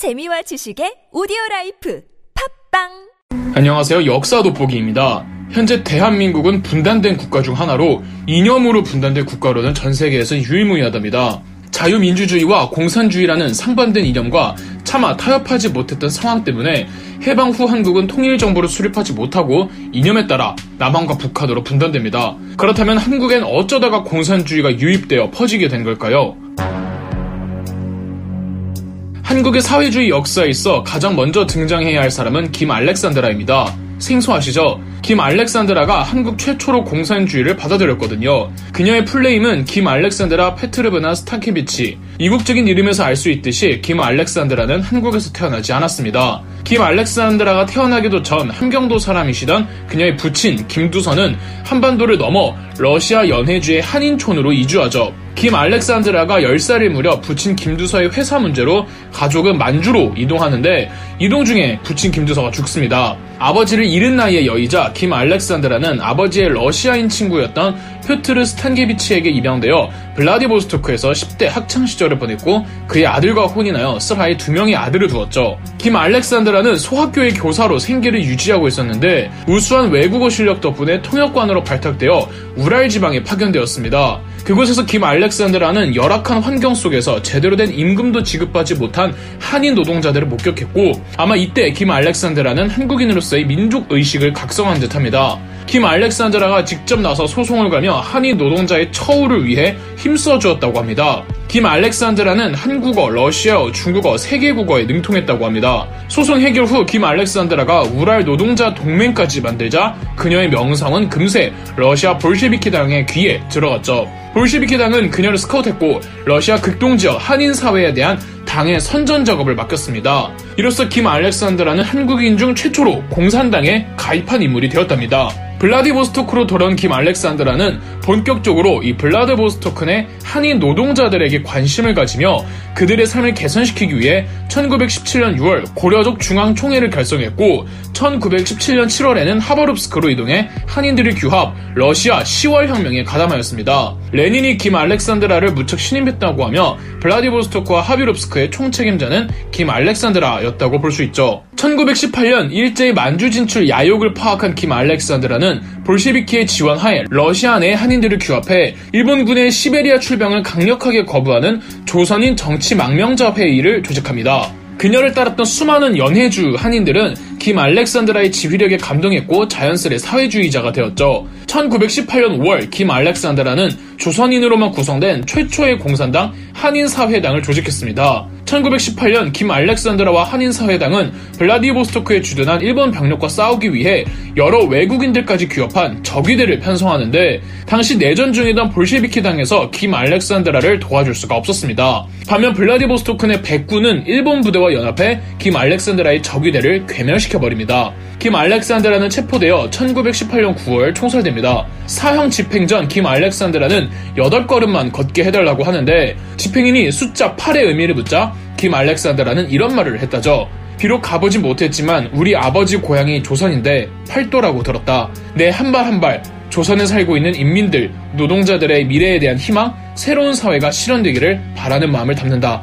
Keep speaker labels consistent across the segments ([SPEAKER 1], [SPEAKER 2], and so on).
[SPEAKER 1] 재미와 지식의 오디오 라이프 팟빵
[SPEAKER 2] 안녕하세요. 역사 돋보기입니다. 현재 대한민국은 분단된 국가 중 하나로 이념으로 분단된 국가로는 전 세계에서 유일무이하답니다. 자유민주주의와 공산주의라는 상반된 이념과 차마 타협하지 못했던 상황 때문에 해방 후 한국은 통일정부를 수립하지 못하고 이념에 따라 남한과 북한으로 분단됩니다. 그렇다면 한국엔 어쩌다가 공산주의가 유입되어 퍼지게 된 걸까요? 한국의 사회주의 역사에 있어 가장 먼저 등장해야 할 사람은 김 알렉산드라입니다. 생소하시죠? 김 알렉산드라가 한국 최초로 공산주의를 받아들였거든요. 그녀의 full name은 김 알렉산드라 페트로브나 스탄케비치. 이국적인 이름에서 알 수 있듯이 김 알렉산드라는 한국에서 태어나지 않았습니다. 김 알렉산드라가 태어나기도 전 함경도 사람이시던 그녀의 부친 김두선은 한반도를 넘어 러시아 연해주의 한인촌으로 이주하죠. 김 알렉산드라가 10살일 무렵 부친 김두서의 회사 문제로 가족은 만주로 이동하는데 이동 중에 부친 김두서가 죽습니다. 아버지를 잃은 나이의 여의자 김 알렉산드라는 아버지의 러시아인 친구였던 표트르 스탄게비치에게 입양되어 블라디보스토크에서 10대 학창 시절을 보냈고 그의 아들과 혼인하여 스라에 두 명의 아들을 두었죠. 김 알렉산드라는 소학교의 교사로 생계를 유지하고 있었는데 우수한 외국어 실력 덕분에 통역관으로 발탁되어 우랄 지방에 파견되었습니다. 그곳에서 김 알렉산드라는 열악한 환경 속에서 제대로 된 임금도 지급받지 못한 한인 노동자들을 목격했고 아마 이때 김 알렉산드라는 한국인으로서의 민족 의식을 각성한 듯합니다. 김 알렉산드라가 직접 나서 소송을 가며 한인 노동자의 처우를 위해 힘써 주었다고 합니다. 김 알렉산드라는 한국어, 러시아어, 중국어, 세계국어에 능통했다고 합니다. 소송 해결 후 김 알렉산드라가 우랄 노동자 동맹까지 만들자 그녀의 명성은 금세 러시아 볼셰비키 당의 귀에 들어갔죠. 볼셰비키당은 그녀를 스카우트했고 러시아 극동 지역 한인 사회에 대한 당의 선전 작업을 맡겼습니다. 이로써 김 알렉산드라는 한국인 중 최초로 공산당에 가입한 인물이 되었답니다. 블라디보스토크로 돌아온 김 알렉산드라는 본격적으로 이 블라디보스토크 내 한인 노동자들에게 관심을 가지며 그들의 삶을 개선시키기 위해 1917년 6월 고려족 중앙총회를 결성했고 1917년 7월에는 하버룹스크로 이동해 한인들을 규합 러시아 10월 혁명에 가담하였습니다. 레닌이 김 알렉산드라를 무척 신임했다고 하며 블라디보스토크와 하비롭스크의 총책임자는 김 알렉산드라였다고 볼 수 있죠. 1918년 일제의 만주 진출 야욕을 파악한 김 알렉산드라는 볼셰비키의 지원 하에 러시아 내 한인들을 규합해 일본군의 시베리아 출병을 강력하게 거부하는 조선인 정치 망명자 회의를 조직합니다. 그녀를 따랐던 수많은 연해주 한인들은 김 알렉산드라의 지휘력에 감동했고 자연스레 사회주의자가 되었죠. 1918년 5월 김 알렉산드라는 조선인으로만 구성된 최초의 공산당 한인사회당을 조직했습니다. 1918년 김 알렉산드라와 한인사회당은 블라디보스토크에 주둔한 일본 병력과 싸우기 위해 여러 외국인들까지 규합한 적위대를 편성하는데 당시 내전 중이던 볼셰비키 당에서 김 알렉산드라를 도와줄 수가 없었습니다. 반면 블라디보스토크 내 백군은 일본 부대와 연합해 김 알렉산드라의 적위대를 괴멸시켜버립니다. 김 알렉산드라는 체포되어 1918년 9월 총살됩니다. 사형 집행 전 김 알렉산드라는 8걸음만 걷게 해달라고 하는데 집행인이 숫자 8의 의미를 묻자 김 알렉산드라는 이런 말을 했다죠. 비록 가보진 못했지만 우리 아버지 고향이 조선인데 팔도라고 들었다. 내 한 발 한 발 조선에 살고 있는 인민들, 노동자들의 미래에 대한 희망, 새로운 사회가 실현되기를 바라는 마음을 담는다.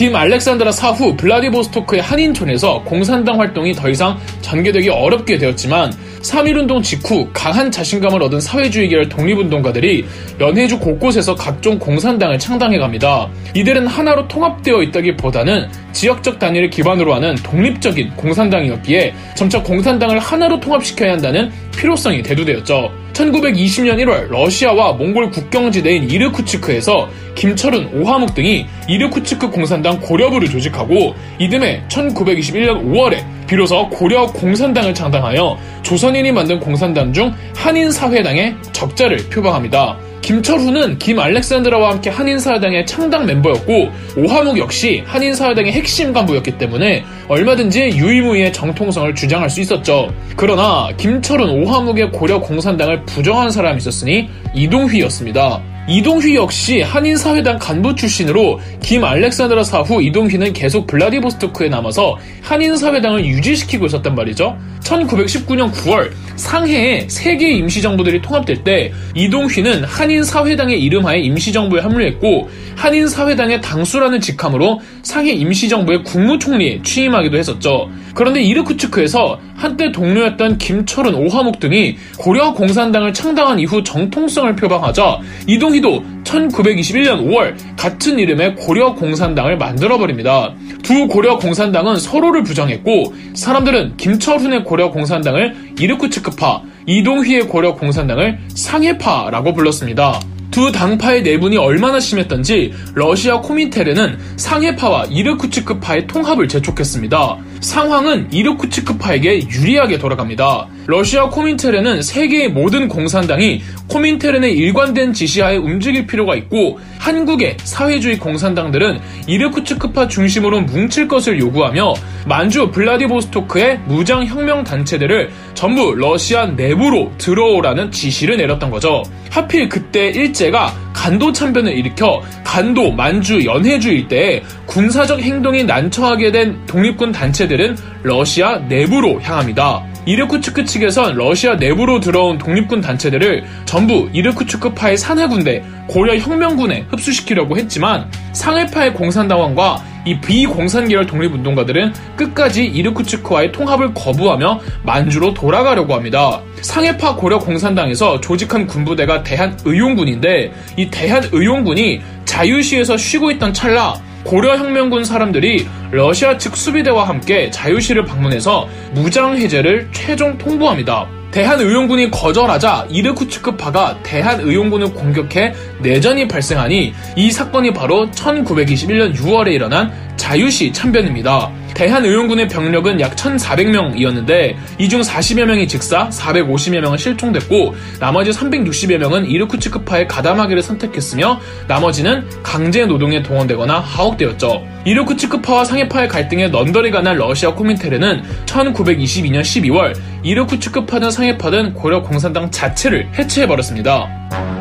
[SPEAKER 2] 김 알렉산드라 사후 블라디보스토크의 한인촌에서 공산당 활동이 더 이상 전개되기 어렵게 되었지만 3.1운동 직후 강한 자신감을 얻은 사회주의계열 독립운동가들이 연해주 곳곳에서 각종 공산당을 창당해갑니다. 이들은 하나로 통합되어 있다기보다는 지역적 단위를 기반으로 하는 독립적인 공산당이었기에 점차 공산당을 하나로 통합시켜야 한다는 필요성이 대두되었죠. 1920년 1월 러시아와 몽골 국경지대인 이르쿠츠크에서 김철은, 오하묵 등이 이르쿠츠크 공산당 고려부를 조직하고 이듬해 1921년 5월에 비로소 고려 공산당을 창당하여 조선인이 만든 공산당 중 한인사회당의 적자를 표방합니다. 김철훈은 김 알렉산드라와 함께 한인사회당의 창당 멤버였고 오하묵 역시 한인사회당의 핵심 간부였기 때문에 얼마든지 유일무이의 정통성을 주장할 수 있었죠. 그러나 김철훈, 오하묵의 고려 공산당을 부정한 사람이 있었으니 이동휘였습니다. 이동휘 역시 한인사회당 간부 출신으로 김 알렉산드라 사후 이동휘는 계속 블라디보스토크에 남아서 한인사회당을 유지시키고 있었단 말이죠. 1919년 9월 상해에 세 개의 임시정부들이 통합될 때 이동휘는 한인사회당의 이름하에 임시정부에 합류했고 한인사회당의 당수라는 직함으로 상해 임시정부의 국무총리에 취임하기도 했었죠. 그런데 이르쿠츠크에서 한때 동료였던 김철은, 오화묵 등이 고려 공산당을 창당한 이후 정통성을 표방하자 이동 희도 1921년 5월 같은 이름의 고려 공산당을 만들어 버립니다. 두 고려 공산당은 서로를 부정했고 사람들은 김철훈의 고려 공산당을 이르쿠츠크파, 이동휘의 고려 공산당을 상해파라고 불렀습니다. 두 당파의 내분이 얼마나 심했던지 러시아 코민테르는 상해파와 이르쿠츠크파의 통합을 재촉했습니다. 상황은 이르쿠츠크파에게 유리하게 돌아갑니다. 러시아 코민테르는 세계의 모든 공산당이 코민테른의 일관된 지시하에 움직일 필요가 있고 한국의 사회주의 공산당들은 이르쿠츠크파 중심으로 뭉칠 것을 요구하며 만주 블라디보스토크의 무장 혁명 단체들을 전부 러시아 내부로 들어오라는 지시를 내렸던 거죠. 하필 그때 일제가 간도 참변을 일으켜 간도, 만주, 연해주 일대에 군사적 행동이 난처하게 된 독립군 단체들은 러시아 내부로 향합니다. 이르쿠츠크 측에선 러시아 내부로 들어온 독립군 단체들을 전부 이르쿠츠크파의 산해군대 고려 혁명군에 흡수시키려고 했지만 상해파의 공산당원과 이 비공산 계열 독립운동가들은 끝까지 이르쿠츠크와의 통합을 거부하며 만주로 돌아가려고 합니다. 상해파 고려 공산당에서 조직한 군부대가 대한의용군인데 이 대한의용군이 자유시에서 쉬고 있던 찰나 고려혁명군 사람들이 러시아 측 수비대와 함께 자유시를 방문해서 무장 해제를 최종 통보합니다. 대한의용군이 거절하자 이르쿠츠크파가 대한의용군을 공격해 내전이 발생하니 이 사건이 바로 1921년 6월에 일어난 자유시 참변입니다. 대한의용군의 병력은 약 1,400명이었는데 이 중 40여 명이 즉사, 450여 명은 실종됐고 나머지 360여 명은 이르쿠츠크파에 가담하기를 선택했으며 나머지는 강제 노동에 동원되거나 하옥되었죠. 이르쿠츠크파와 상해파의 갈등에 넌더리가 난 러시아 코민테르는 1922년 12월 이르쿠츠크파든 상해파든 고려 공산당 자체를 해체해버렸습니다.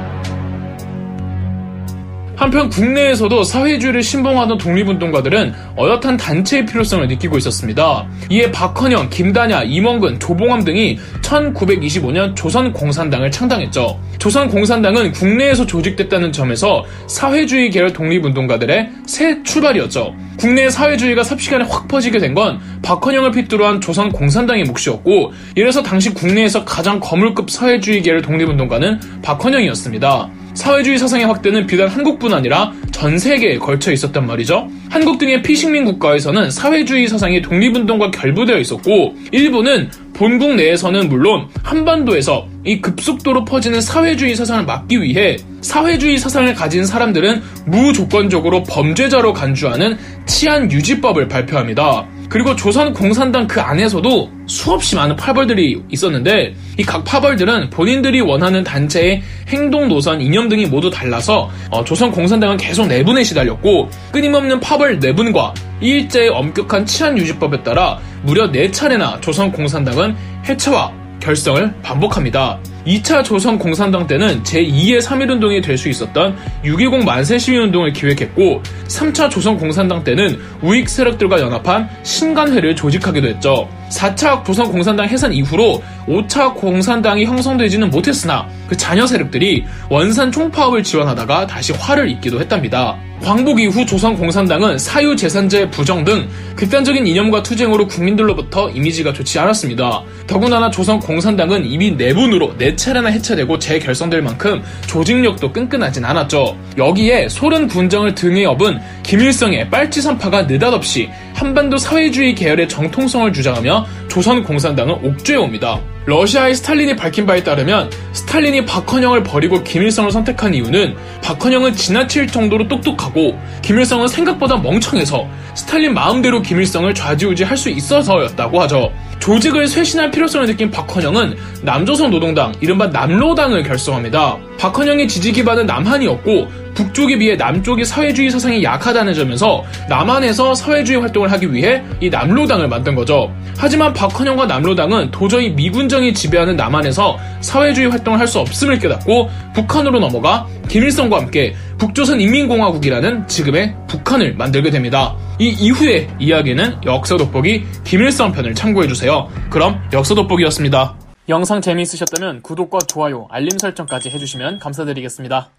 [SPEAKER 2] 한편 국내에서도 사회주의를 신봉하던 독립운동가들은 어엿한 단체의 필요성을 느끼고 있었습니다. 이에 박헌영, 김다냐, 임원근, 조봉암 등이 1925년 조선공산당을 창당했죠. 조선공산당은 국내에서 조직됐다는 점에서 사회주의 계열 독립운동가들의 새 출발이었죠. 국내 사회주의가 삽시간에 확 퍼지게 된 건 박헌영을 핏두로 한 조선공산당의 몫이었고 이래서 당시 국내에서 가장 거물급 사회주의 계열 독립운동가는 박헌영이었습니다. 사회주의 사상의 확대는 비단 한국뿐 아니라 전 세계에 걸쳐 있었단 말이죠. 한국 등의 피식민 국가에서는 사회주의 사상이 독립운동과 결부되어 있었고 일부는 본국 내에서는 물론 한반도에서 이 급속도로 퍼지는 사회주의 사상을 막기 위해 사회주의 사상을 가진 사람들은 무조건적으로 범죄자로 간주하는 치안 유지법을 발표합니다. 그리고 조선 공산당 그 안에서도 수없이 많은 파벌들이 있었는데 이 각 파벌들은 본인들이 원하는 단체의 행동 노선, 이념 등이 모두 달라서 어, 조선 공산당은 계속 내분에 시달렸고 끊임없는 파벌 내분과 일제의 엄격한 치안 유지법에 따라 무려 4차례나 조선 공산당은 해체와 결성을 반복합니다. 2차 조선 공산당 때는 제2의 3.1운동이 될 수 있었던 6.20 만세 시위운동을 기획했고 3차 조선 공산당 때는 우익 세력들과 연합한 신간회를 조직하기도 했죠. 4차 조선 공산당 해산 이후로 5차 공산당이 형성되지는 못했으나 그 자녀 세력들이 원산 총파업을 지원하다가 다시 화를 잇기도 했답니다. 광복 이후 조선 공산당은 사유 재산제 부정 등 극단적인 이념과 투쟁으로 국민들로부터 이미지가 좋지 않았습니다. 더군다나 조선 공산당은 이미 내분으로 네 차례나 해체되고 재결성될 만큼 조직력도 끈끈하진 않았죠. 여기에 소련 군정을 등에 업은 김일성의 빨치산파가 느닷없이 한반도 사회주의 계열의 정통성을 주장하며 조선 공산당은 옥죄해 옵니다. 러시아의 스탈린이 밝힌 바에 따르면 스탈린이 박헌영을 버리고 김일성을 선택한 이유는 박헌영은 지나칠 정도로 똑똑하고 김일성은 생각보다 멍청해서 스탈린 마음대로 김일성을 좌지우지할 수 있어서였다고 하죠. 조직을 쇄신할 필요성을 느낀 박헌영은 남조선 노동당, 이른바 남로당을 결성합니다. 박헌영의 지지 기반은 남한이었고 북쪽에 비해 남쪽이 사회주의 사상이 약하다는 점에서 남한에서 사회주의 활동을 하기 위해 이 남로당을 만든 거죠. 하지만 박헌영과 남로당은 도저히 미군정이 지배하는 남한에서 사회주의 활동을 할 수 없음을 깨닫고 북한으로 넘어가 김일성과 함께 북조선 인민공화국이라는 지금의 북한을 만들게 됩니다. 이 이후의 이야기는 역사 돋보기 김일성 편을 참고해주세요. 그럼 역사 돋보기였습니다. 영상 재미있으셨다면 구독과 좋아요, 알림 설정까지 해주시면 감사드리겠습니다.